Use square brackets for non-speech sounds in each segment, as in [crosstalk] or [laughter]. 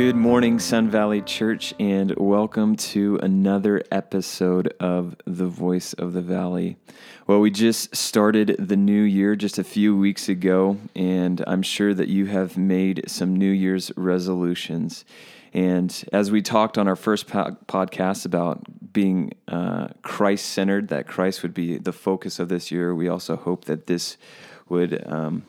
Good morning, Sun Valley Church, and welcome to another episode of The Voice of the Valley. Well, we just started the new year just a few weeks ago, and I'm sure that you have made some New Year's resolutions. And as we talked on our first po- podcast about being uh, Christ centered, that Christ would be the focus of this year, we also hope that this would um,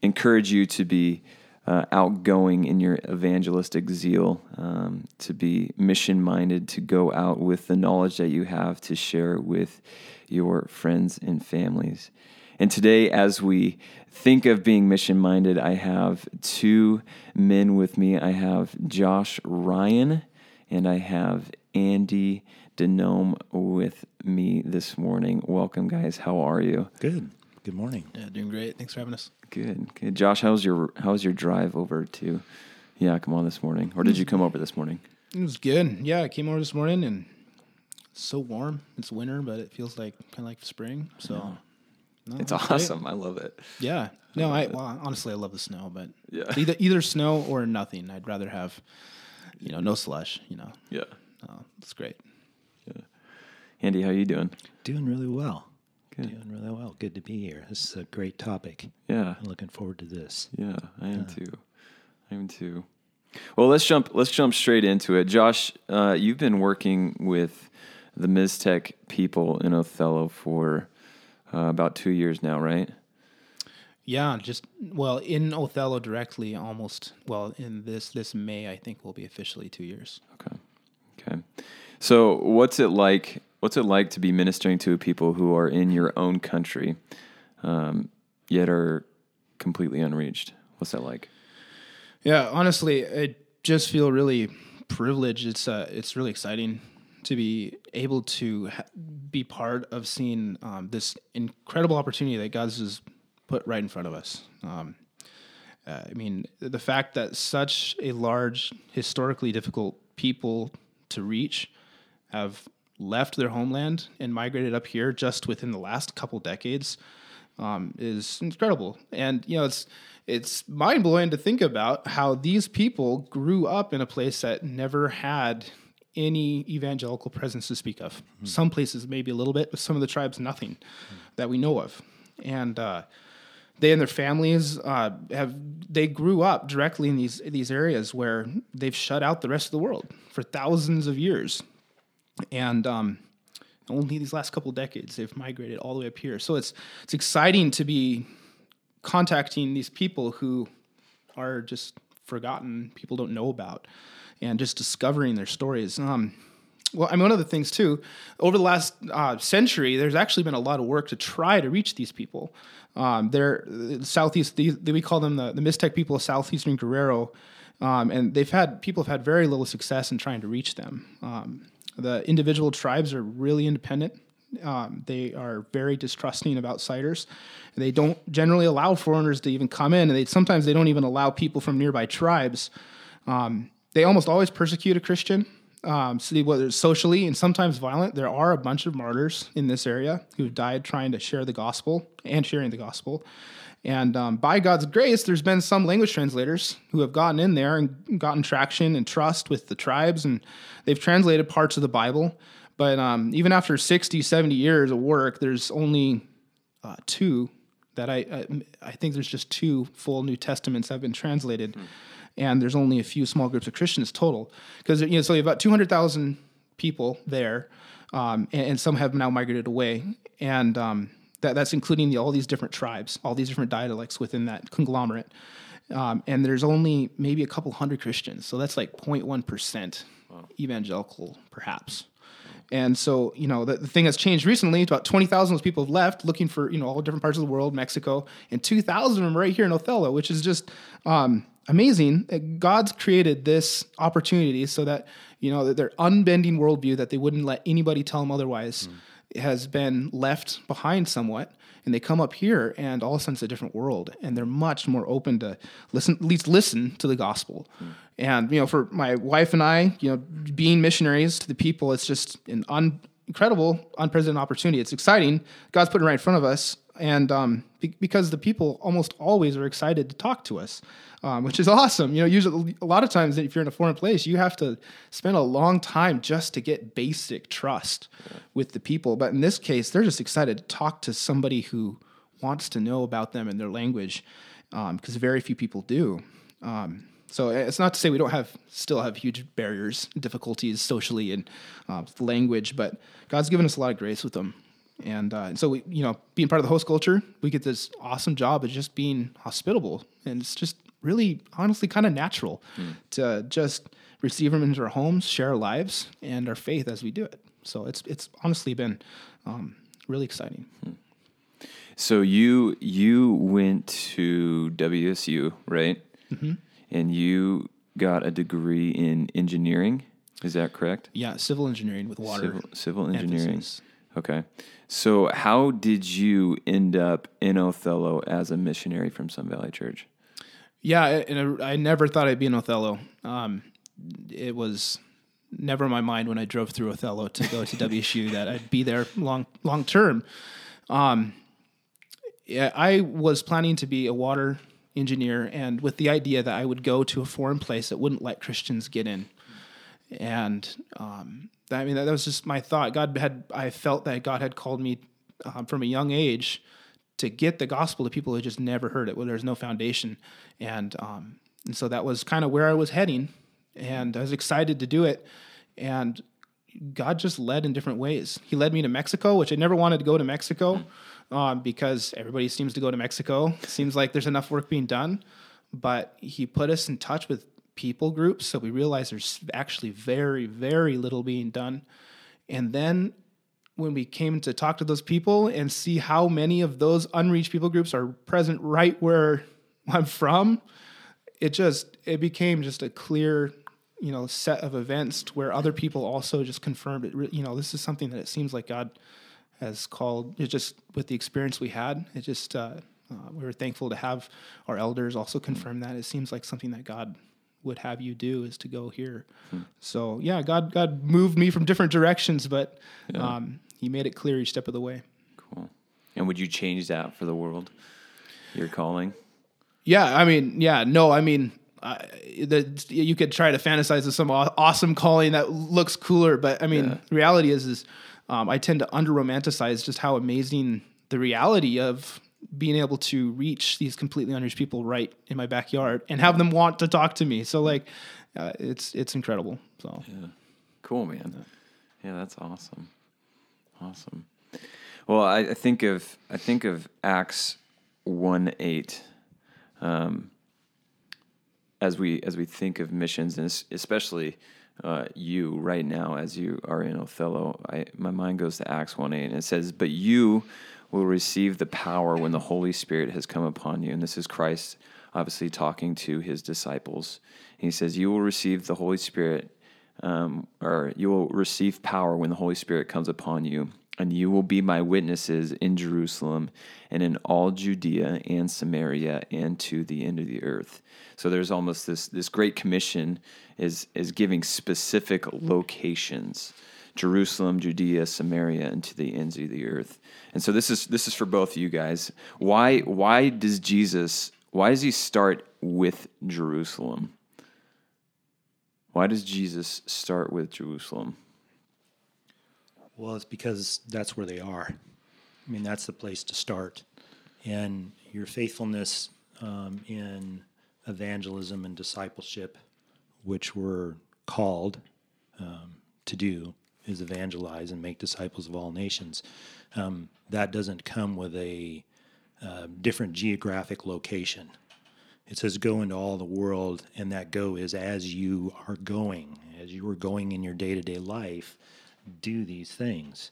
encourage you to be uh, outgoing in your evangelistic zeal, um, to be mission minded, to go out with the knowledge that you have to share with your friends and families. And today, as we think of being mission minded, I have two men with me. I have Josh Ryan and I have Andy Denome with me this morning. Welcome, guys. How are you? Good. Good morning. Yeah, doing great. Thanks for having us. Good, good. Josh, how's your how's your drive over to Yakima this morning, or did you come over this morning? It was good. Yeah, I came over this morning and it's so warm. It's winter, but it feels like kind of like spring. So no, it's awesome. Great. I love it. Yeah. No, I, I well, honestly, I love the snow, but yeah, either either snow or nothing. I'd rather have, you know, no slush. You know. Yeah. Oh, it's great. Yeah. Andy, how are you doing? Doing really well. Good. Doing really well. Good to be here. This is a great topic. Yeah. I'm looking forward to this. Yeah, I am yeah. too. I am too. Well, let's jump. Let's jump straight into it. Josh, uh, you've been working with the Mixtec people in Othello for uh, about two years now, right? Yeah, just well in Othello directly, almost. Well, in this this May, I think will be officially two years. Okay. Okay. So, what's it like what's it like to be ministering to people who are in your own country, um, yet are completely unreached? What's that like? Yeah, honestly, I just feel really privileged. It's uh, it's really exciting to be able to ha- be part of seeing um, this incredible opportunity that God's has put right in front of us. Um, uh, I mean, the fact that such a large, historically difficult people to reach have left their homeland and migrated up here just within the last couple decades um, is incredible. And you know, it's it's mind blowing to think about how these people grew up in a place that never had any evangelical presence to speak of. Mm-hmm. Some places maybe a little bit, but some of the tribes nothing mm-hmm. that we know of. And uh, they and their families uh, have they grew up directly in these these areas where they've shut out the rest of the world for thousands of years and um, only these last couple decades they've migrated all the way up here. So it's it's exciting to be contacting these people who are just forgotten, people don't know about, and just discovering their stories. Um, well, I mean, one of the things too, over the last uh, century, there's actually been a lot of work to try to reach these people. Um, they're southeast. The, we call them the, the Mixtec people of southeastern Guerrero, um, and they've had people have had very little success in trying to reach them. Um, the individual tribes are really independent. Um, they are very distrusting of outsiders. They don't generally allow foreigners to even come in, and they sometimes they don't even allow people from nearby tribes. Um, they almost always persecute a Christian, um, whether it's socially and sometimes violent. There are a bunch of martyrs in this area who died trying to share the gospel and sharing the gospel. And um, by God's grace, there's been some language translators who have gotten in there and gotten traction and trust with the tribes, and they've translated parts of the Bible. But um, even after 60, 70 years of work, there's only uh, two that I, I, I think there's just two full New Testaments have been translated, hmm. and there's only a few small groups of Christians total. Because you know, so you have about 200,000 people there, um, and, and, some have now migrated away, and um, that, that's including the, all these different tribes, all these different dialects within that conglomerate. Um, and there's only maybe a couple hundred Christians. So that's like 0.1% wow. evangelical, perhaps. And so, you know, the, the thing that's changed recently, about 20,000 of those people have left looking for, you know, all different parts of the world, Mexico, and 2,000 of them right here in Othello, which is just um, amazing. God's created this opportunity so that, you know, that their unbending worldview that they wouldn't let anybody tell them otherwise. Mm has been left behind somewhat and they come up here and all of a sudden it's a different world and they're much more open to listen at least listen to the gospel. Mm. and you know for my wife and i you know being missionaries to the people it's just an un- incredible unprecedented opportunity. It's exciting. God's putting it right in front of us and um, be- because the people almost always are excited to talk to us, um, which is awesome. You know, usually a lot of times if you're in a foreign place, you have to spend a long time just to get basic trust with the people. But in this case, they're just excited to talk to somebody who wants to know about them and their language, because very few people do. Um, so it's not to say we don't have still have huge barriers, difficulties socially and uh, language, but God's given us a lot of grace with them. And, uh, and so we, you know, being part of the host culture, we get this awesome job of just being hospitable, and it's just really, honestly, kind of natural to just receive them into our homes, share our lives and our faith as we do it. So it's it's honestly been um, really exciting. So you you went to WSU, right? Mm-hmm. And you got a degree in engineering. Is that correct? Yeah, civil engineering with water. Civil, civil engineering. emphasis. Okay. So how did you end up in Othello as a missionary from Sun Valley Church? Yeah, and I never thought I'd be in Othello. Um, it was never in my mind when I drove through Othello to go to WSU that I'd be there long long term. Um, yeah, I was planning to be a water engineer, and with the idea that I would go to a foreign place that wouldn't let Christians get in, and um, I mean that, that was just my thought. God had I felt that God had called me um, from a young age to get the gospel to people who just never heard it, where there's no foundation, and um, and so that was kind of where I was heading, and I was excited to do it, and God just led in different ways. He led me to Mexico, which I never wanted to go to Mexico um, because everybody seems to go to Mexico. Seems like there's enough work being done, but He put us in touch with people groups, so we realized there's actually very, very little being done. And then when we came to talk to those people and see how many of those unreached people groups are present right where [laughs] I'm from, it just it became just a clear you know set of events where other people also just confirmed it you know this is something that it seems like god has called it just with the experience we had it just uh, uh, we were thankful to have our elders also confirm that it seems like something that god would have you do is to go here so yeah god god moved me from different directions but um, he made it clear each step of the way Cool. And would you change that for the world? Your calling? Yeah, I mean, yeah, no, I mean, uh, the, you could try to fantasize of some awesome calling that looks cooler, but I mean, Yeah. reality is, is um, I tend to under romanticize just how amazing the reality of being able to reach these completely unreached people right in my backyard and have them want to talk to me. So like, uh, it's it's incredible. So Cool, man. Yeah, that's awesome. Awesome. Well, I, I think of I think of Acts one eight, um, as we as we think of missions, and especially uh, you right now as you are in Othello. I, my mind goes to Acts one eight, and it says, "But you will receive the power when the Holy Spirit has come upon you." And this is Christ, obviously talking to his disciples. he says, "You will receive the Holy Spirit." um, or you will receive power when the Holy Spirit comes upon you, and you will be my witnesses in Jerusalem and in all Judea and Samaria and to the end of the earth. So there's almost this this great commission is is giving specific locations. Jerusalem, Judea, Samaria, and to the ends of the earth. And so this is this is for both of you guys. Why why does Jesus why does he start with Jerusalem? Why does Jesus start with Jerusalem? Well, it's because that's where they are. I mean, that's the place to start. And your faithfulness um, in evangelism and discipleship, which we're called um, to do, is evangelize and make disciples of all nations. Um, that doesn't come with a uh, different geographic location. It says, go into all the world, and that go is as you are going, as you are going in your day to day life, do these things.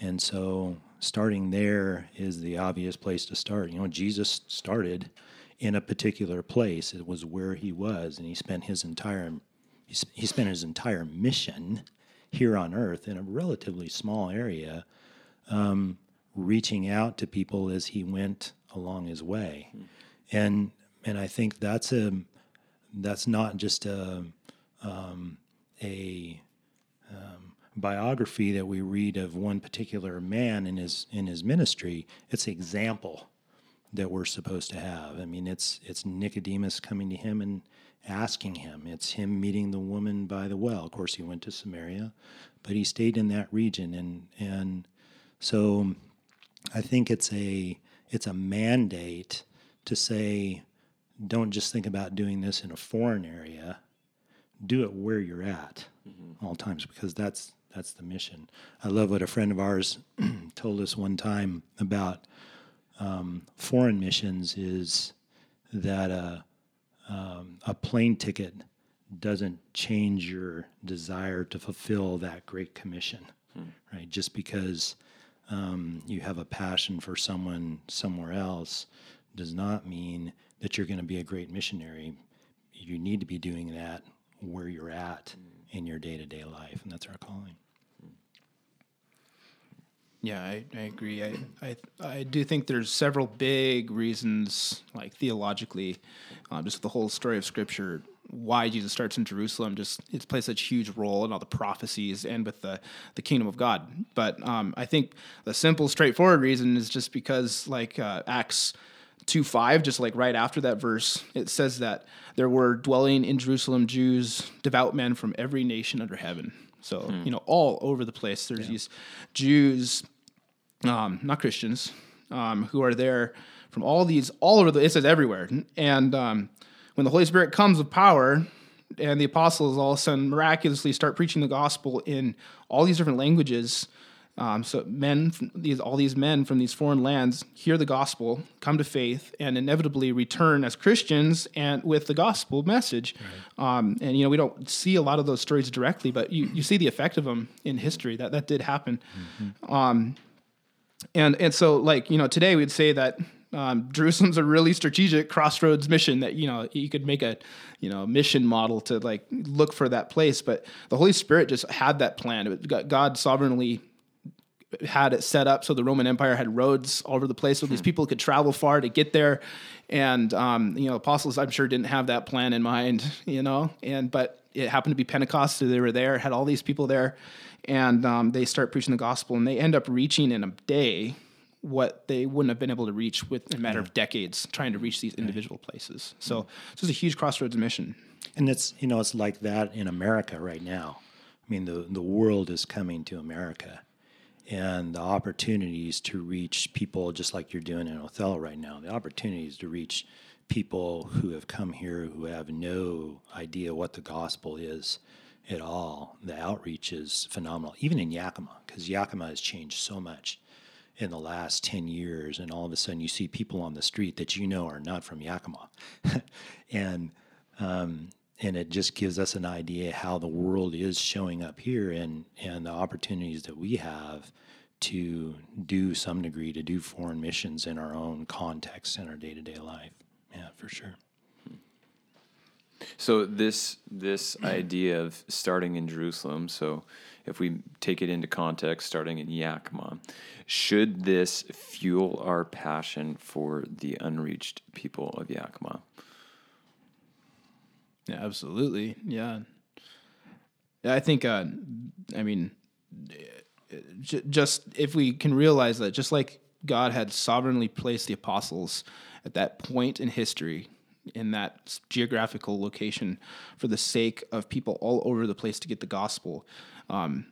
And so, starting there is the obvious place to start. You know, Jesus started in a particular place, it was where he was, and he spent his entire he he spent his entire mission here on earth in a relatively small area um, reaching out to people as he went along his way, and and I think that's a that's not just a um, a um, biography that we read of one particular man in his in his ministry, it's the example that we're supposed to have. I mean, it's it's Nicodemus coming to him and asking him. It's him meeting the woman by the well. Of course, he went to Samaria, but he stayed in that region, and and so I think it's a it's a mandate to say, don't just think about doing this in a foreign area. Do it where you're at mm-hmm. all times because that's that's the mission. I love what a friend of ours [clears throat] told us one time about um, foreign missions is that a, um, a plane ticket doesn't change your desire to fulfill that great commission, hmm. right? Just because um, you have a passion for someone somewhere else does not mean that you're going to be a great missionary. You need to be doing that where you're at hmm. in your day to day life, and that's our calling. Yeah, I, I agree. I, I I do think there's several big reasons, like theologically, um, just the whole story of Scripture, why Jesus starts in Jerusalem. Just it plays such a huge role in all the prophecies and with the the kingdom of God. But um, I think the simple, straightforward reason is just because, like uh, Acts two five, just like right after that verse, it says that there were dwelling in Jerusalem Jews, devout men from every nation under heaven. So hmm. you know, all over the place, there's yeah. these Jews, um, not Christians, um, who are there from all these all over the. It says everywhere, and um, when the Holy Spirit comes with power, and the apostles all of a sudden miraculously start preaching the gospel in all these different languages um, so men, these all these men from these foreign lands hear the gospel, come to faith, and inevitably return as Christians and with the gospel message. Right. Um, and you know we don't see a lot of those stories directly, but you, you see the effect of them in history. That that did happen. Mm-hmm. Um, and and so like you know today we'd say that um, Jerusalem's a really strategic crossroads mission that you know you could make a you know mission model to like look for that place, but the Holy Spirit just had that plan. God sovereignly had it set up so the Roman Empire had roads all over the place so these hmm. people could travel far to get there. And um, you know, apostles I'm sure didn't have that plan in mind, [laughs] you know. And but it happened to be Pentecost, so they were there, had all these people there, and um, they start preaching the gospel, and they end up reaching in a day what they wouldn't have been able to reach with a matter yeah. of decades trying to reach these individual right. places. So this is a huge crossroads mission. And it's you know it's like that in America right now. I mean the the world is coming to America and the opportunities to reach people just like you're doing in Othello right now, the opportunities to reach people who have come here who have no idea what the gospel is at all. The outreach is phenomenal, even in Yakima, because Yakima has changed so much in the last 10 years. And all of a sudden, you see people on the street that you know are not from Yakima. [laughs] and um, and it just gives us an idea how the world is showing up here and and the opportunities that we have to do some degree to do foreign missions in our own context in our day-to-day life. Yeah for sure. So this this idea of starting in Jerusalem so if we take it into context starting in Yakima should this fuel our passion for the unreached people of Yakima yeah, absolutely. Yeah. Yeah, I think. Uh, I mean, j- just if we can realize that, just like God had sovereignly placed the apostles at that point in history, in that geographical location, for the sake of people all over the place to get the gospel. Um,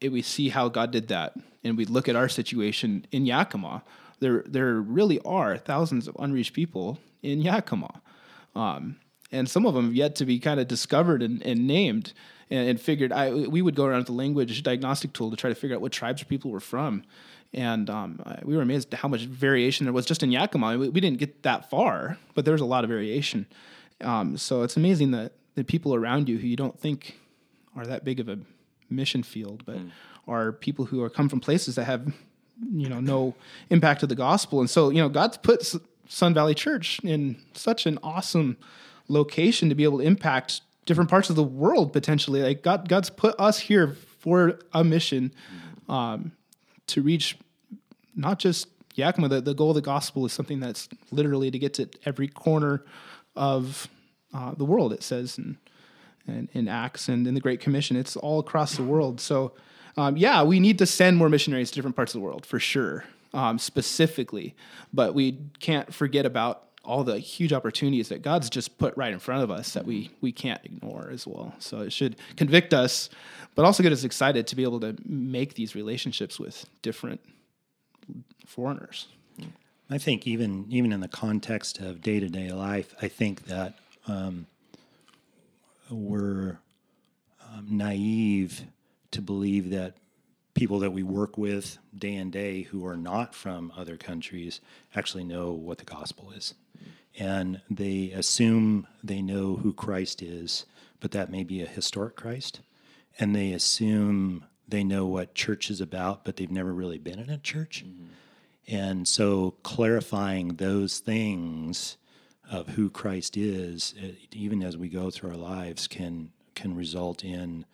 it, we see how God did that, and we look at our situation in Yakima. There, there really are thousands of unreached people in Yakima. Um, and some of them have yet to be kind of discovered and, and named and, and, figured. I we would go around with the language diagnostic tool to try to figure out what tribes people were from, and um, we were amazed at how much variation there was just in Yakima. We, we didn't get that far, but there was a lot of variation. Um, so it's amazing that the people around you who you don't think are that big of a mission field, but mm. are people who are come from places that have you know no impact of the gospel. And so you know God's put Sun Valley Church in such an awesome location to be able to impact different parts of the world potentially. Like God, God's put us here for a mission um, to reach not just Yakima. The, the goal of the gospel is something that's literally to get to every corner of uh, the world. It says, and and in Acts and in the Great Commission. It's all across the world. So, um, yeah, we need to send more missionaries to different parts of the world for sure, um, specifically. But we can't forget about all the huge opportunities that God's just put right in front of us that we we can't ignore as well. So it should convict us, but also get us excited to be able to make these relationships with different foreigners. I think even even in the context of day to day life, I think that um, we're um, naive to believe that people that we work with day in day who are not from other countries actually know what the gospel is, and they assume they know who Christ is, but that may be a historic Christ, and they assume they know what church is about, but they've never really been in a church. Mm-hmm. And so clarifying those things of who Christ is, uh, even as we go through our lives, can can result in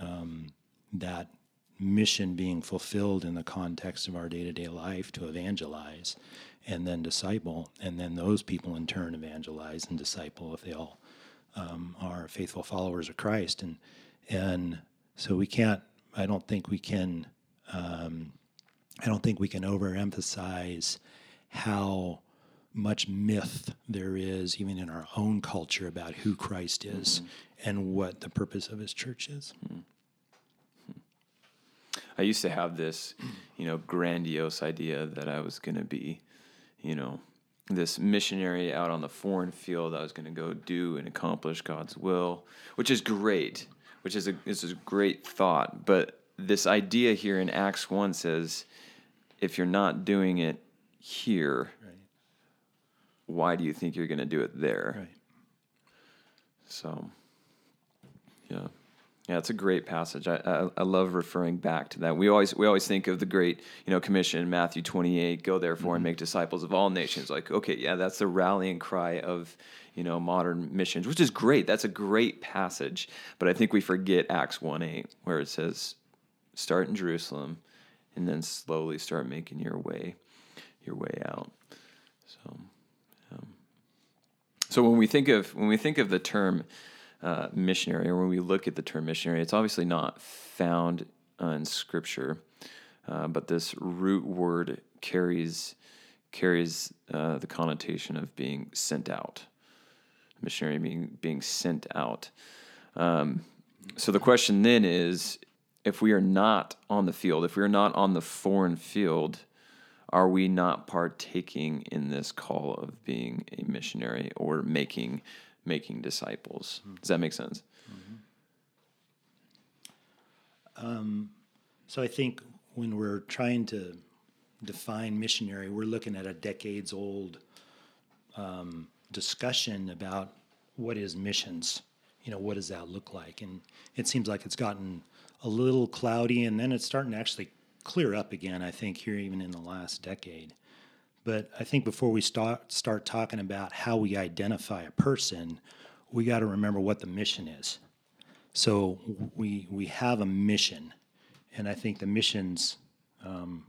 um, that mission being fulfilled in the context of our day to day life to evangelize and then disciple, and then those people in turn evangelize and disciple if they all um, are faithful followers of Christ. And and so we can't. I don't think we can. Um, I don't think we can overemphasize how much myth there is, even in our own culture, about who Christ is mm-hmm. and what the purpose of his church is. Mm-hmm. I used to have this, you know, grandiose idea that I was going to be, you know, this missionary out on the foreign field. I was going to go do and accomplish God's will, which is great, which is a, is a great thought. But this idea here in Acts 1 says, if you're not doing it here, right. why do you think you're going to do it there? Right. So, yeah. Yeah, it's a great passage. I, I, I love referring back to that. We always we always think of the great you know commission Matthew twenty eight. Go therefore mm-hmm. and make disciples of all nations. Like okay, yeah, that's the rallying cry of you know modern missions, which is great. That's a great passage. But I think we forget Acts one eight where it says, "Start in Jerusalem, and then slowly start making your way your way out. So, um, so when we think of when we think of the term uh, missionary, or when we look at the term missionary, it's obviously not found uh, in Scripture, uh, but this root word carries carries uh, the connotation of being sent out. Missionary being being sent out. Um, so the question then is if we are not on the field, if we are not on the foreign field, are we not partaking in this call of being a missionary or making making disciples? Mm-hmm. Does that make sense? Mm-hmm. Um, so I think when we're trying to define missionary, we're looking at a decades old um, discussion about what is missions. You know, what does that look like? And it seems like it's gotten a little cloudy, and then it's starting to actually clear up again. I think here even in the last decade. But I think before we start start talking about how we identify a person, we got to remember what the mission is. So we we have a mission, and I think the mission's um,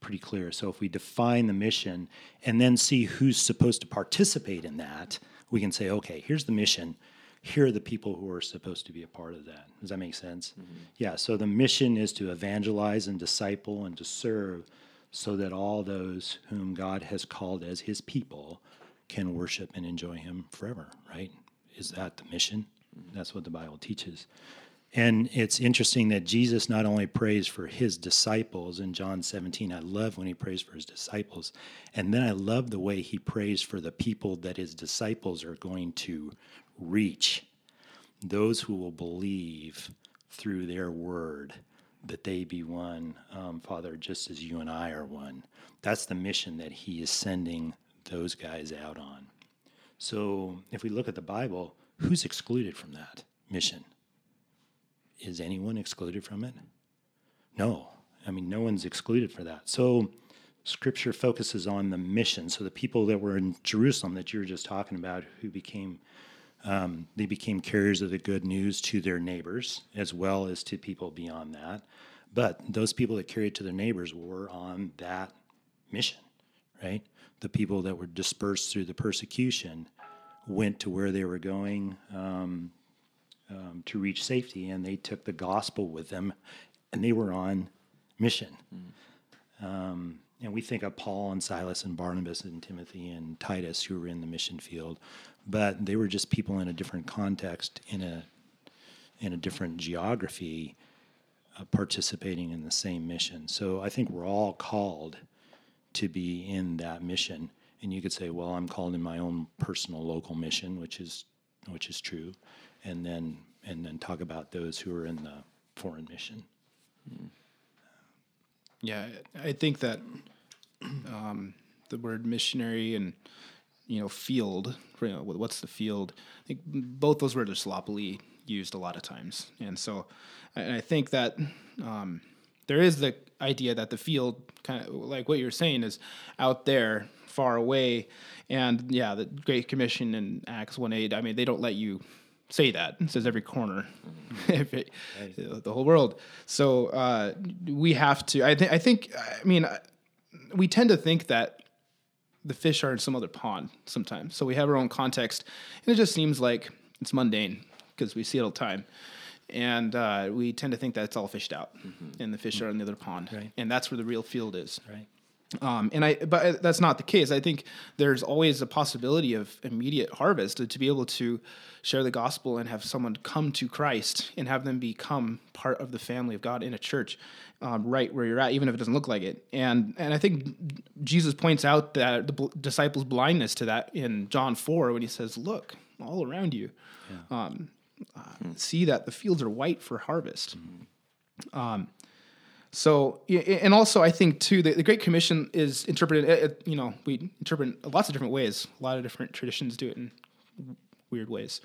pretty clear. So if we define the mission and then see who's supposed to participate in that, we can say, okay, here's the mission here are the people who are supposed to be a part of that. Does that make sense? Mm-hmm. Yeah, so the mission is to evangelize and disciple and to serve so that all those whom God has called as his people can worship and enjoy him forever, right? Is that the mission? That's what the Bible teaches. And it's interesting that Jesus not only prays for his disciples in John 17, I love when he prays for his disciples. And then I love the way he prays for the people that his disciples are going to reach those who will believe through their word that they be one, um, Father, just as you and I are one. That's the mission that He is sending those guys out on. So if we look at the Bible, who's excluded from that mission? Is anyone excluded from it? No. I mean, no one's excluded for that. So Scripture focuses on the mission. So the people that were in Jerusalem that you were just talking about who became um, they became carriers of the good news to their neighbors as well as to people beyond that. But those people that carried to their neighbors were on that mission, right? The people that were dispersed through the persecution went to where they were going, um, um, to reach safety, and they took the gospel with them, and they were on mission. Um, and we think of Paul and Silas and Barnabas and Timothy and Titus who were in the mission field, but they were just people in a different context, in a in a different geography, uh, participating in the same mission. So I think we're all called to be in that mission. And you could say, well, I'm called in my own personal local mission, which is which is true, and then and then talk about those who are in the foreign mission. Yeah, I think that um, the word missionary and you know field. You know, what's the field? I think both those words are sloppily used a lot of times, and so and I think that um, there is the idea that the field, kind of like what you're saying, is out there, far away, and yeah, the Great Commission in Acts one eight. I mean, they don't let you say that. It says every corner, [laughs] it, the whole world. So uh, we have to. I think. I think. I mean, we tend to think that the fish are in some other pond sometimes. So we have our own context, and it just seems like it's mundane because we see it all the time. And uh, we tend to think that it's all fished out, mm-hmm. and the fish mm-hmm. are in the other pond, right. and that's where the real field is. Right. Um, and I, but that's not the case. I think there's always a possibility of immediate harvest to, to, be able to share the gospel and have someone come to Christ and have them become part of the family of God in a church, um, right where you're at, even if it doesn't look like it. And and I think Jesus points out that the b- disciples' blindness to that in John four when he says, "Look all around you, yeah. um, uh, see that the fields are white for harvest." Mm-hmm. Um, so, and also, I think too, the, the Great Commission is interpreted. You know, we interpret lots of different ways. A lot of different traditions do it in weird ways.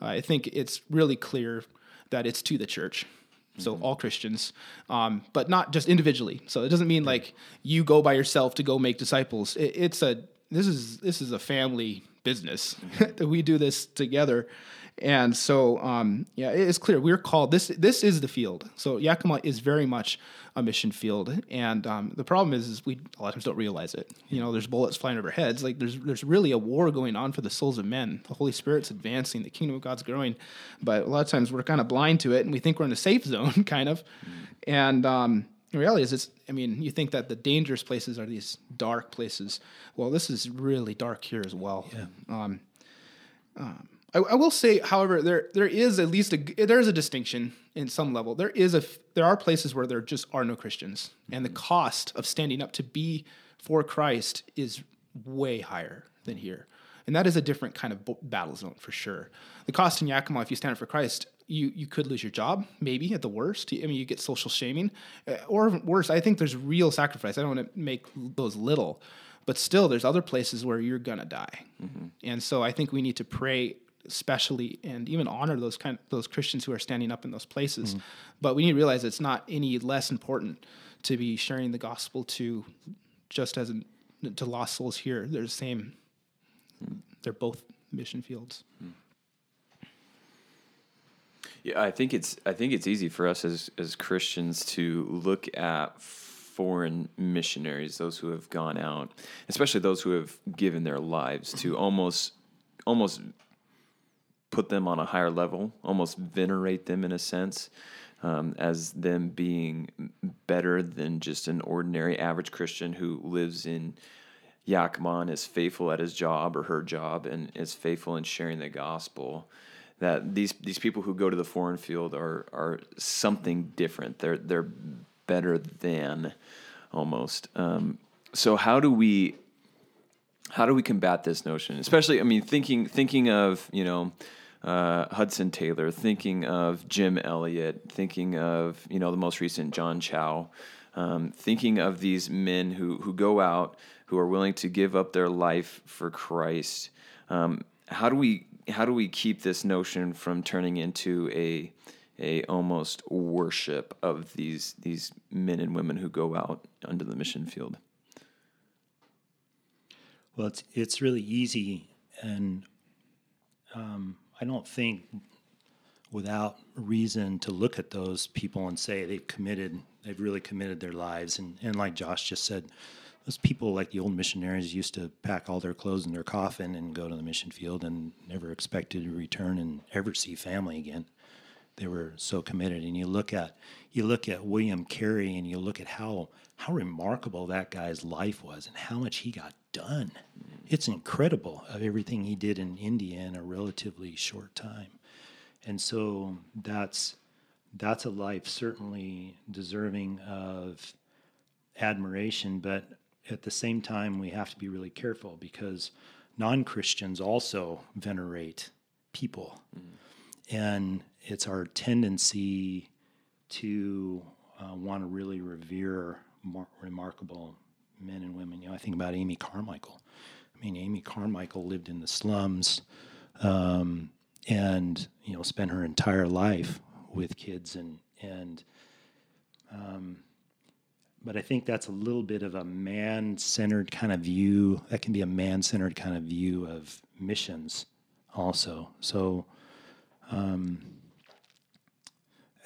Uh, I think it's really clear that it's to the church, so mm-hmm. all Christians, um, but not just individually. So it doesn't mean like you go by yourself to go make disciples. It, it's a this is this is a family business mm-hmm. that [laughs] we do this together and so, um, yeah, it's clear we're called. This this is the field. So Yakima is very much a mission field, and um, the problem is, is we a lot of times don't realize it. You know, there's bullets flying over heads. Like there's there's really a war going on for the souls of men. The Holy Spirit's advancing. The kingdom of God's growing, but a lot of times we're kind of blind to it, and we think we're in a safe zone, [laughs] kind of. And um, the reality is, it's. I mean, you think that the dangerous places are these dark places. Well, this is really dark here as well. Yeah. Um, um, I, I, will say, however, there there is at least a there is a distinction in some level. There is a there are places where there just are no Christians, and the cost of standing up to be for Christ is way higher than here, and that is a different kind of battle zone for sure. The cost in Yakima, if you stand up for Christ, you you could lose your job, maybe at the worst. I mean, you get social shaming, uh, or worse. I think there's real sacrifice. I don't want to make those little, but still, there's other places where you're gonna die, mm-hmm. and so I think we need to pray especially and even honor those kind of, those Christians who are standing up in those places. Mm. But we need to realize it's not any less important to be sharing the gospel to just as in, to lost souls here. They're the same. They're both mission fields. Mm. Yeah, I think it's I think it's easy for us as as Christians to look at foreign missionaries, those who have gone out, especially those who have given their lives to almost almost put them on a higher level, almost venerate them in a sense. Um, as them being better than just an ordinary average Christian who lives in Yakima and is faithful at his job or her job and is faithful in sharing the gospel. That these these people who go to the foreign field are are something different. They're they're better than almost. Um, so how do we how do we combat this notion? Especially, I mean, thinking thinking of you know uh, Hudson Taylor, thinking of Jim Elliot, thinking of you know the most recent John Chau, um, thinking of these men who who go out who are willing to give up their life for Christ. Um, how do we how do we keep this notion from turning into a a almost worship of these these men and women who go out under the mission field? Well, it's it's really easy, and um, I don't think without reason to look at those people and say they've committed, they've really committed their lives. And, and like Josh just said, those people, like the old missionaries, used to pack all their clothes in their coffin and go to the mission field and never expected to return and ever see family again. They were so committed. And you look at you look at William Carey, and you look at how how remarkable that guy's life was, and how much he got done. It's incredible of everything he did in India in a relatively short time, and so that's that's a life certainly deserving of admiration, but at the same time, we have to be really careful because non Christians also venerate people. Mm-hmm. And it's our tendency to uh, want to really revere mar- remarkable men and women. You know, I think about Amy Carmichael. I mean, Amy Carmichael lived in the slums um, and, you know, spent her entire life with kids and, and, um, but I think that's a little bit of a man centered kind of view. That can be a man centered kind of view of missions also. So um,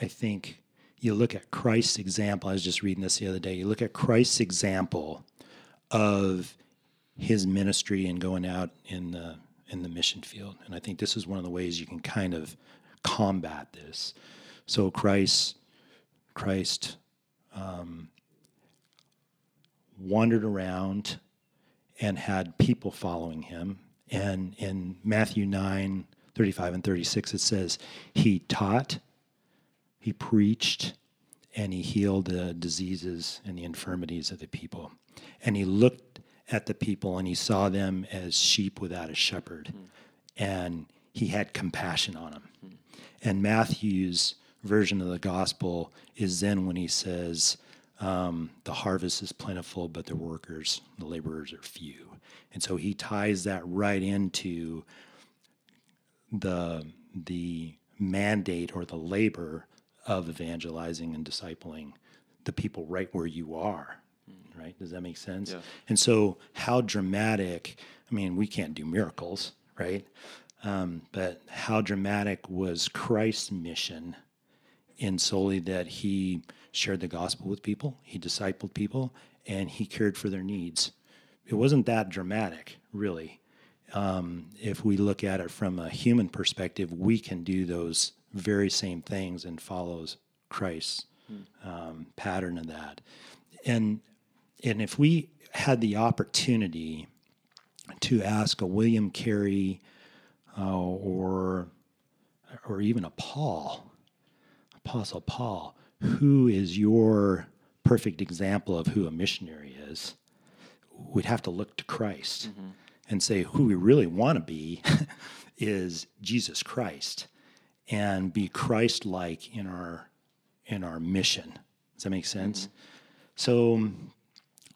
I think you look at Christ's example. I was just reading this the other day. You look at Christ's example of his ministry and going out in the in the mission field, and I think this is one of the ways you can kind of combat this. So Christ, Christ. Um, wandered around and had people following him. And in Matthew 9, 35 and 36, it says, He taught, He preached, and He healed the diseases and the infirmities of the people. And He looked at the people and He saw them as sheep without a shepherd. Mm. And He had compassion on them. Mm. And Matthew's version of the gospel is then when He says, um, the harvest is plentiful, but the workers, the laborers are few. And so he ties that right into the the mandate or the labor of evangelizing and discipling the people right where you are. Right? Does that make sense? Yeah. And so, how dramatic? I mean, we can't do miracles, right? Um, but how dramatic was Christ's mission in solely that he shared the gospel with people, he discipled people, and he cared for their needs. It wasn't that dramatic, really. Um, if we look at it from a human perspective, we can do those very same things and follows Christ's um, pattern of that. And and if we had the opportunity to ask a William Carey uh, or or even a Paul, Apostle Paul, who is your perfect example of who a missionary is, we'd have to look to Christ mm-hmm. and say who we really want to be [laughs] is Jesus Christ and be Christ like in our in our mission. Does that make sense? Mm-hmm. So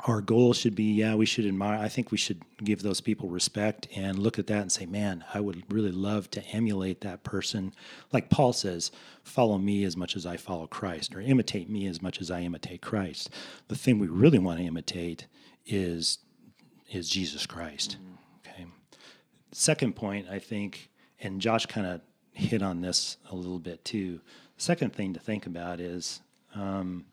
our goal should be yeah we should admire i think we should give those people respect and look at that and say man i would really love to emulate that person like paul says follow me as much as i follow christ or imitate me as much as i imitate christ the thing we really want to imitate is is jesus christ mm-hmm. okay second point i think and josh kind of hit on this a little bit too the second thing to think about is um,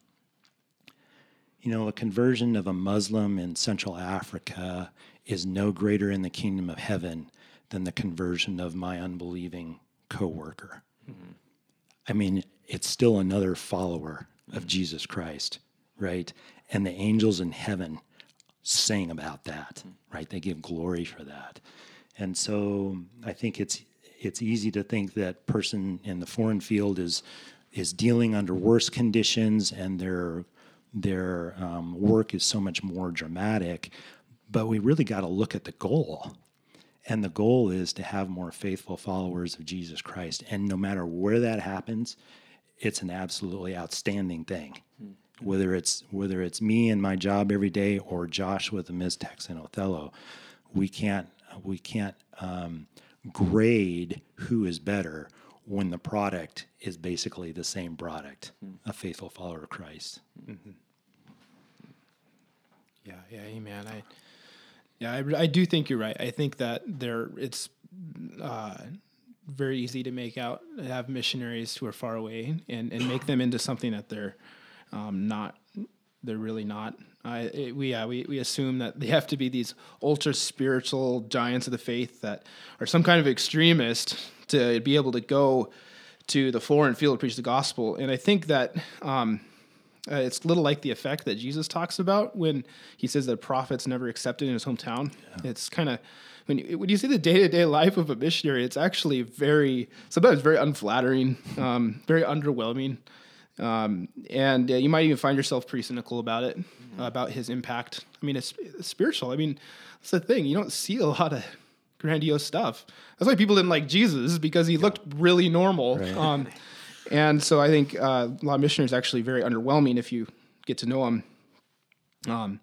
you know, a conversion of a Muslim in Central Africa is no greater in the kingdom of heaven than the conversion of my unbelieving coworker. Mm-hmm. I mean, it's still another follower of mm-hmm. Jesus Christ, right? And the angels in heaven sing about that, mm-hmm. right? They give glory for that. And so I think it's it's easy to think that person in the foreign field is is dealing under worse conditions and they're their um, work is so much more dramatic. But we really got to look at the goal. And the goal is to have more faithful followers of Jesus Christ. And no matter where that happens, it's an absolutely outstanding thing. Mm-hmm. Whether it's whether it's me and my job every day or Josh with the Mixtecs and Othello, we can't we can't um, grade who is better when the product is basically the same product, mm. a faithful follower of Christ. Mm-hmm. Yeah, yeah, amen. I, yeah, I, I do think you're right. I think that there it's uh, very easy to make out have missionaries who are far away and, and make them into something that they're um, not. They're really not. I, it, we, yeah, we, we assume that they have to be these ultra spiritual giants of the faith that are some kind of extremist to be able to go to the foreign field to preach the gospel. And I think that um, uh, it's a little like the effect that Jesus talks about when he says that prophets never accepted in his hometown. Yeah. It's kind of when you, when you see the day to day life of a missionary, it's actually very sometimes very unflattering, um, very underwhelming, um, and uh, you might even find yourself pretty cynical about it, mm-hmm. uh, about his impact. I mean, it's, it's spiritual. I mean, that's the thing. You don't see a lot of grandiose stuff. That's why people didn't like Jesus because he looked really normal. Right. Um, and so I think uh, a lot of missionaries actually very underwhelming if you get to know him. Um,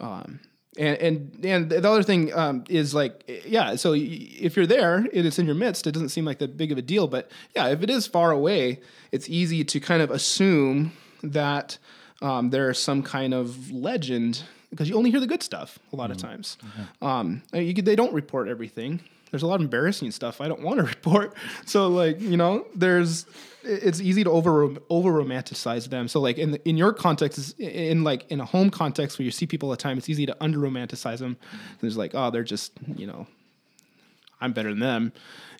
um, and and and the other thing um, is like yeah so if you're there and it's in your midst it doesn't seem like that big of a deal but yeah if it is far away it's easy to kind of assume that um, there's some kind of legend because you only hear the good stuff a lot mm-hmm. of times mm-hmm. um, could, they don't report everything there's a lot of embarrassing stuff I don't want to [laughs] report. So like you know, there's it's easy to over over romanticize them. So like in the, in your context, in like in a home context where you see people all the time, it's easy to under romanticize them. There's like oh they're just you know, I'm better than them.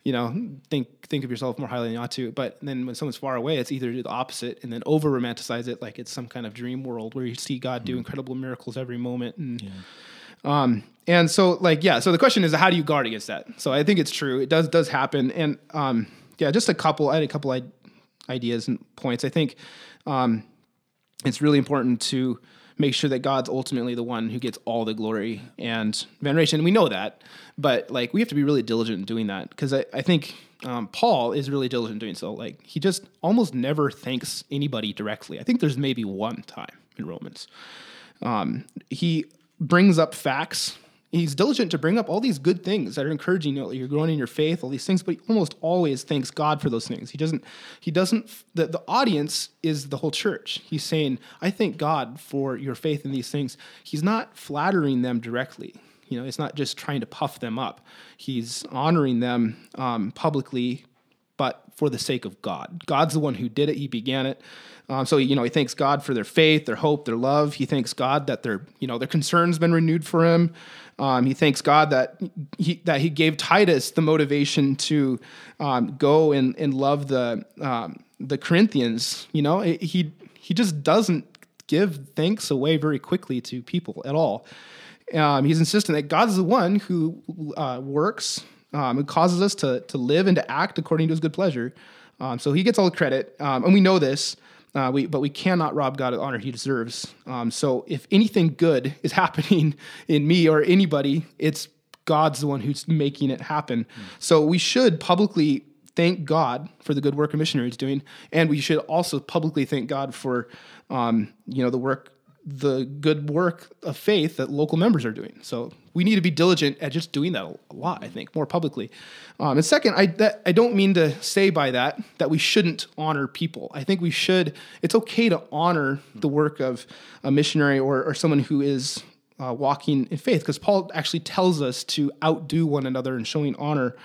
You know, think think of yourself more highly than you ought to. But then when someone's far away, it's either the opposite and then over romanticize it like it's some kind of dream world where you see God do mm. incredible miracles every moment and. Yeah um, and so like yeah, so the question is how do you guard against that? So I think it's true. It does does happen. And um, yeah, just a couple. I had a couple ideas and points. I think um, it's really important to make sure that God's ultimately the one who gets all the glory and veneration. We know that, but like we have to be really diligent in doing that because I, I think um, Paul is really diligent in doing so. Like he just almost never thanks anybody directly. I think there's maybe one time in Romans. Um, he brings up facts. He's diligent to bring up all these good things that are encouraging you. Know, you're growing in your faith, all these things, but he almost always thanks God for those things. He doesn't. He doesn't. The, the audience is the whole church. He's saying, "I thank God for your faith in these things." He's not flattering them directly. You know, it's not just trying to puff them up. He's honoring them um, publicly, but for the sake of God. God's the one who did it. He began it. Um, so you know he thanks God for their faith, their hope, their love. He thanks God that their you know their concerns been renewed for him. Um, he thanks God that he that he gave Titus the motivation to um, go and, and love the um, the Corinthians. You know he he just doesn't give thanks away very quickly to people at all. Um, he's insistent that God's the one who uh, works um, and causes us to to live and to act according to His good pleasure. so he gets all the credit, and we know this. Uh, we, but we cannot rob God of the honor he deserves. Um, so if anything good is [laughs] happening in me or anybody, it's God's the one who's making it happen. Mm. So we should publicly thank God for the good work a missionary is doing, and we should also publicly thank God for, um, you know, the work the good work of faith that local members are doing. So we need to be diligent at just doing that a lot. I think more publicly. Um, and second, I that, I don't mean to say by that that we shouldn't honor people. I think we should. It's okay to honor the work of a missionary or, or someone who is uh, walking in faith, because Paul actually tells us to outdo one another in showing honor.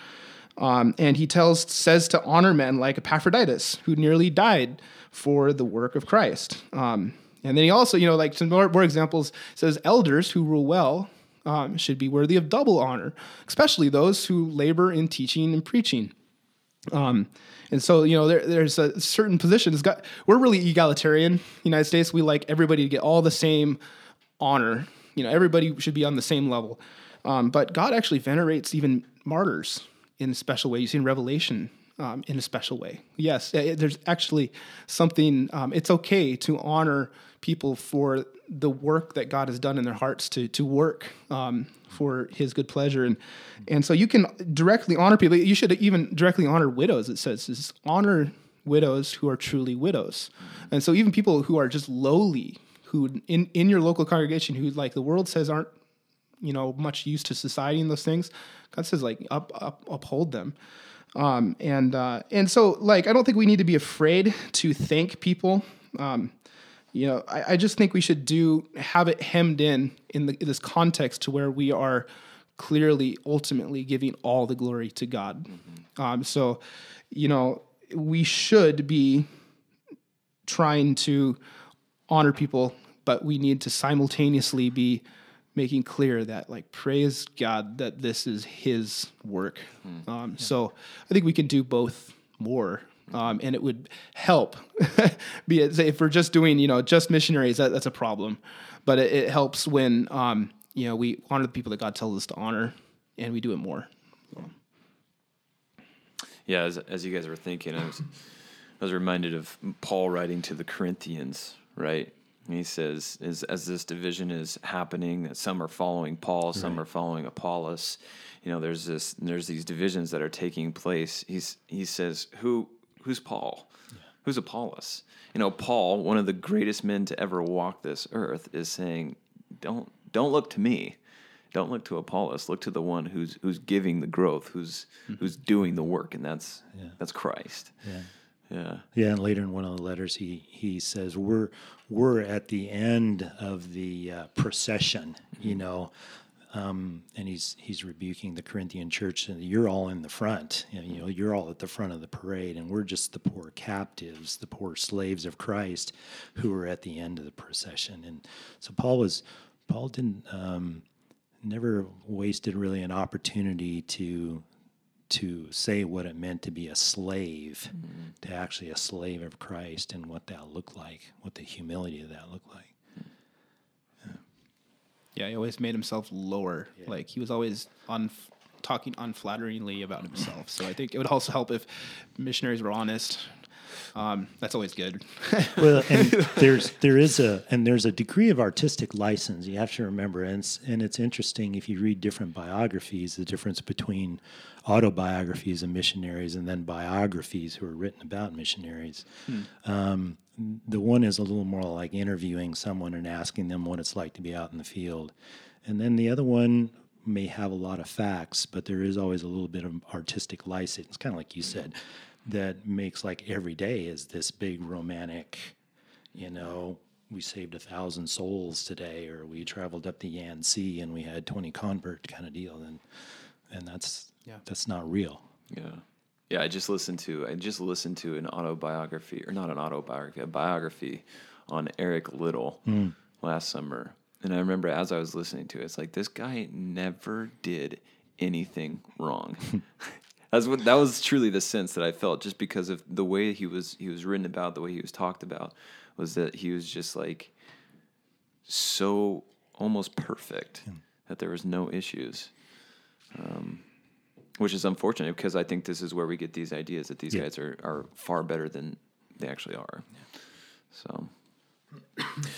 Um, and he tells says to honor men like Epaphroditus, who nearly died for the work of Christ. Um, and then he also, you know, like some more, more examples says elders who rule well um, should be worthy of double honor, especially those who labor in teaching and preaching. Um, and so, you know, there, there's a certain positions. Got, we're really egalitarian. United States, we like everybody to get all the same honor. You know, everybody should be on the same level. Um, but God actually venerates even martyrs in a special way. You see in Revelation um, in a special way. Yes, it, there's actually something. Um, it's okay to honor people for the work that God has done in their hearts to to work um, for His good pleasure, and and so you can directly honor people. You should even directly honor widows. It says is honor widows who are truly widows, and so even people who are just lowly, who in in your local congregation, who like the world says aren't you know much used to society and those things, God says like up, up uphold them. Um, and uh, and so like I don't think we need to be afraid to thank people. Um, you know, I, I, just think we should do have it hemmed in in, the, in this context to where we are clearly ultimately giving all the glory to God. Mm-hmm. Um, so, you know, we should be trying to honor people, but we need to simultaneously be making clear that like praise God that this is His work. Mm. Um, yeah. So I think we can do both more um, and it would help. [laughs] Be it say if we're just doing you know just missionaries, that, that's a problem, but it, it helps when um, you know we honor the people that God tells us to honor, and we do it more. So. Yeah, as, as you guys were thinking, I was I was reminded of Paul writing to the Corinthians, right? And he says, as, as this division is happening, that some are following Paul, some are following Apollos. You know, there's this, there's these divisions that are taking place. He's, he says, who, who's Paul? Who's Apollos? You know, Paul, one of the greatest men to ever walk this earth, is saying, don't, don't look to me. Don't look to Apollos. Look to the one who's, who's giving the growth, who's, who's doing the work, and that's, yeah. that's Christ. Yeah. Yeah. Yeah, and later in one of the letters, he he says we're we're at the end of the uh, procession, you know, um, and he's he's rebuking the Corinthian church, and you're all in the front, you know, you know, you're all at the front of the parade, and we're just the poor captives, the poor slaves of Christ, who are at the end of the procession, and so Paul was Paul didn't um, never wasted really an opportunity to to say what it meant to be a slave, to actually a slave of Christ, and what that looked like, what the humility of that looked like. Yeah, he always made himself lower. Like he was always on talking unflatteringly about himself. So I think it would also help if missionaries were honest. Um, that's always good. [laughs] Well, and there's there is a and there's a degree of artistic license you have to remember, and it's, and it's interesting if you read different biographies, the difference between autobiographies of missionaries and then biographies who are written about missionaries. Um, the one is a little more like interviewing someone and asking them what it's like to be out in the field, and then the other one may have a lot of facts, but there is always a little bit of artistic license. It's kind of like you said, that makes like every day is this big romantic, you know, we saved a thousand souls today, or we traveled up the Yangtze and we had twenty convert kind of deal, and and that's Yeah. that's not real. Yeah. Yeah, I just listened to I just listened to an autobiography or not an autobiography, a biography on Eric Liddell hmm. last summer. And I remember as I was listening to it, it's like this guy never did anything wrong. [laughs] That's what that was truly the sense that I felt just because of the way he was he was written about, the way he was talked about, was that he was just like so almost perfect hmm. that there was no issues um, which is unfortunate because I think this is where we get these ideas that these Yeah. guys are, are far better than they actually are. So,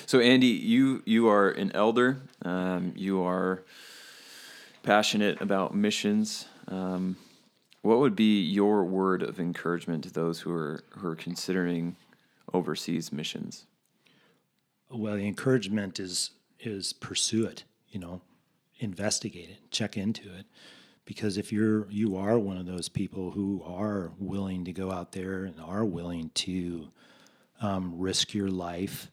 so Andy, you you are an elder. Um, you are passionate about missions. Um, what would be your word of encouragement to those who are who are considering overseas missions? Well, the encouragement is is pursue it. You know, investigate it, check into it, because if you're you are one of those people who are willing to go out there and are willing to um, risk your life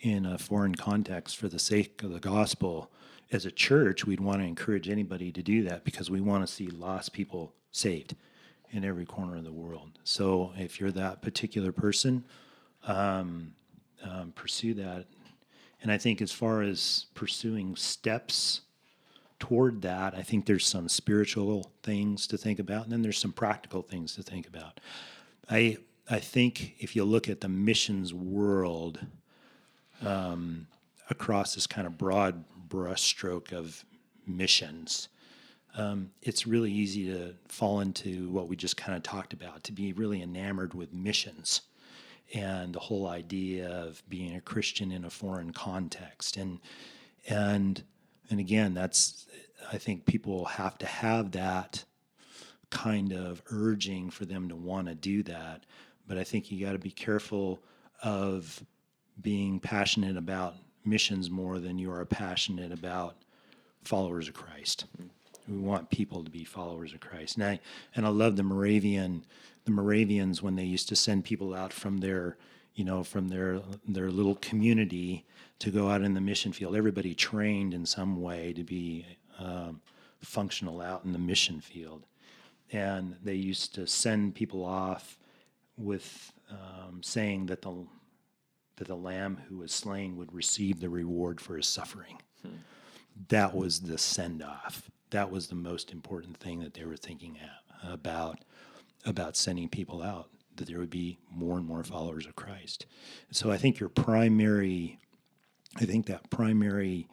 in a foreign context for the sake of the gospel. As a church, we'd want to encourage anybody to do that because we want to see lost people saved in every corner of the world. So if you're that particular person, um, pursue that. And I think as far as pursuing steps toward that, I think there's some spiritual things to think about, and then there's some practical things to think about. I I think if you look at the missions world um, across this kind of broad brushstroke of missions, um, it's really easy to fall into what we just kind of talked about, to be really enamored with missions and the whole idea of being a Christian in a foreign context. And and and again, that's I think people have to have that kind of urging for them to want to do that. But I think you got to be careful of being passionate about missions more than you are passionate about followers of Christ. Mm-hmm. We want people to be followers of Christ. And I and I love the Moravian the Moravians when they used to send people out from their you know from their their little community to go out in the mission field. Everybody trained in some way to be um, functional out in the mission field, and they used to send people off with um, saying that the that the lamb who was slain would receive the reward for his suffering. That was the send off. That was the most important thing that they were thinking about about sending people out. That there would be more and more followers of Christ. So I think your primary, I think that primary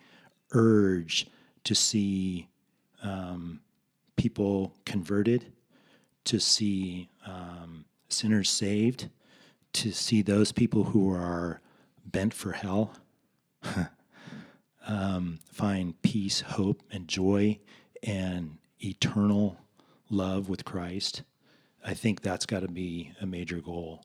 urge to see um, people converted, to see um, sinners saved, to see those people who are bent for hell [laughs] um, find peace, hope, and joy and eternal love with Christ. I think that's got to be a major goal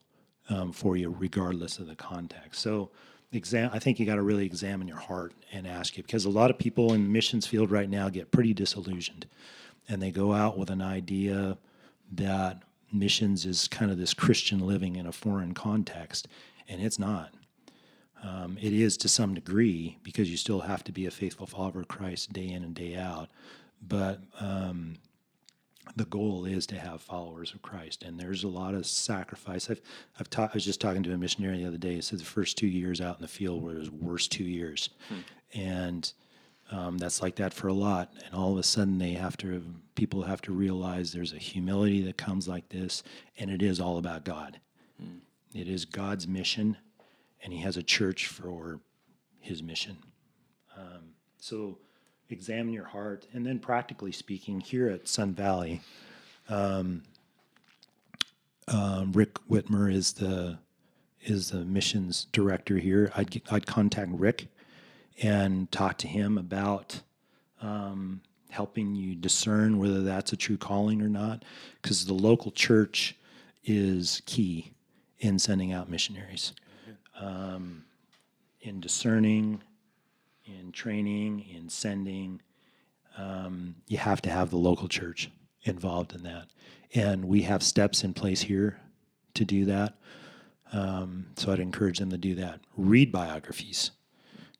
um, for you, regardless of the context. So, exam- I think you got to really examine your heart and ask you because a lot of people in the missions field right now get pretty disillusioned, and they go out with an idea that missions is kind of this Christian living in a foreign context, and it's not. Um, it is to some degree because you still have to be a faithful follower of Christ day in and day out, but um, the goal is to have followers of Christ, and there's a lot of sacrifice. I've, I've ta- I was just talking to a missionary the other day. He said the first two years out in the field were his worst two years, hmm. and um, that's like that for a lot. And all of a sudden, they have to people have to realize there's a humility that comes like this, and it is all about God. Hmm. It is God's mission, and He has a church for His mission. Um, so examine your heart. And then, practically speaking, here at Sun Valley, um, um, Rick Whitmer is the is the missions director here. I'd I'd contact Rick and talk to him about um, helping you discern whether that's a true calling or not, because the local church is key in sending out missionaries, um, in discerning in training, in sending. Um, you have to have the local church involved in that. And we have steps in place here to do that. Um, so I'd encourage them to do that. Read biographies.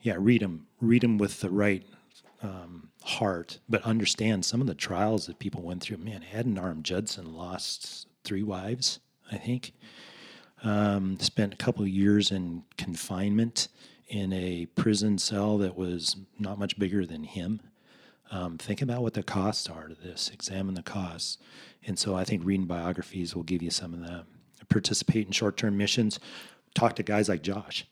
Yeah, read them. Read them with the right um, heart, but understand some of the trials that people went through. Man, Adoniram Judson lost three wives, I think. Um, spent a couple of years in confinement in a prison cell that was not much bigger than him. Um, think about what the costs are to this. Examine the costs. And so I think reading biographies will give you some of that. Participate in short term missions. Talk to guys like Josh,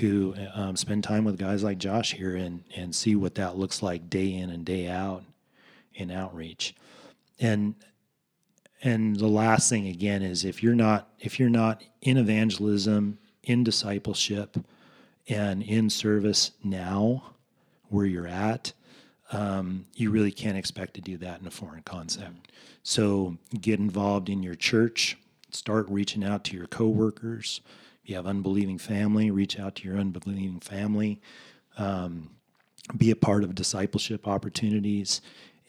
who um, spend time with guys like Josh here and, and see what that looks like day in and day out in outreach. And and the last thing again is if you're not if you're not in evangelism, in discipleship, and in service now where you're at, um, you really can't expect to do that in a foreign concept. So get involved in your church, start reaching out to your coworkers. If you have unbelieving family, reach out to your unbelieving family. Um, be a part of discipleship opportunities,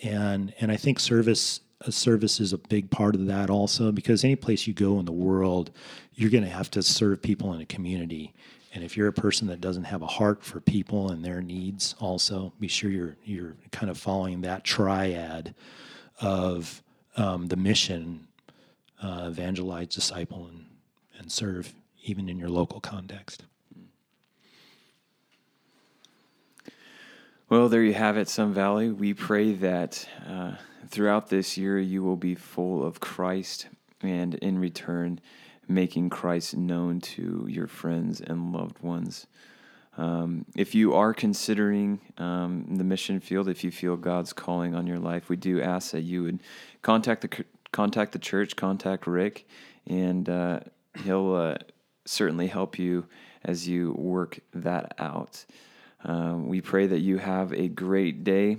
and and I think service service is a big part of that also because any place you go in the world, you're going to have to serve people in a community, and if you're a person that doesn't have a heart for people and their needs, also be sure you're you're kind of following that triad of um, the mission: uh, evangelize, disciple, and and serve, even in your local context. Well, there you have it, Sun Valley. We pray that uh, throughout this year you will be full of Christ, and in return making Christ known to your friends and loved ones. Um, if you are considering um, the mission field, if you feel God's calling on your life, we do ask that you would contact the contact the church, contact Rick, and uh, he'll uh, certainly help you as you work that out. Um, we pray that you have a great day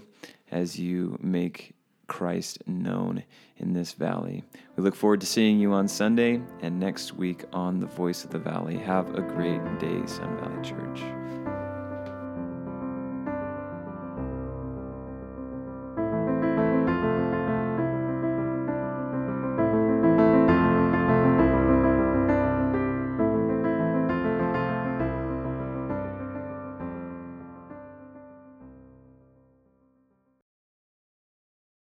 as you make Christ known in this valley. We look forward to seeing you on Sunday and next week on The Voice of the Valley. Have a great day, Sun Valley Church.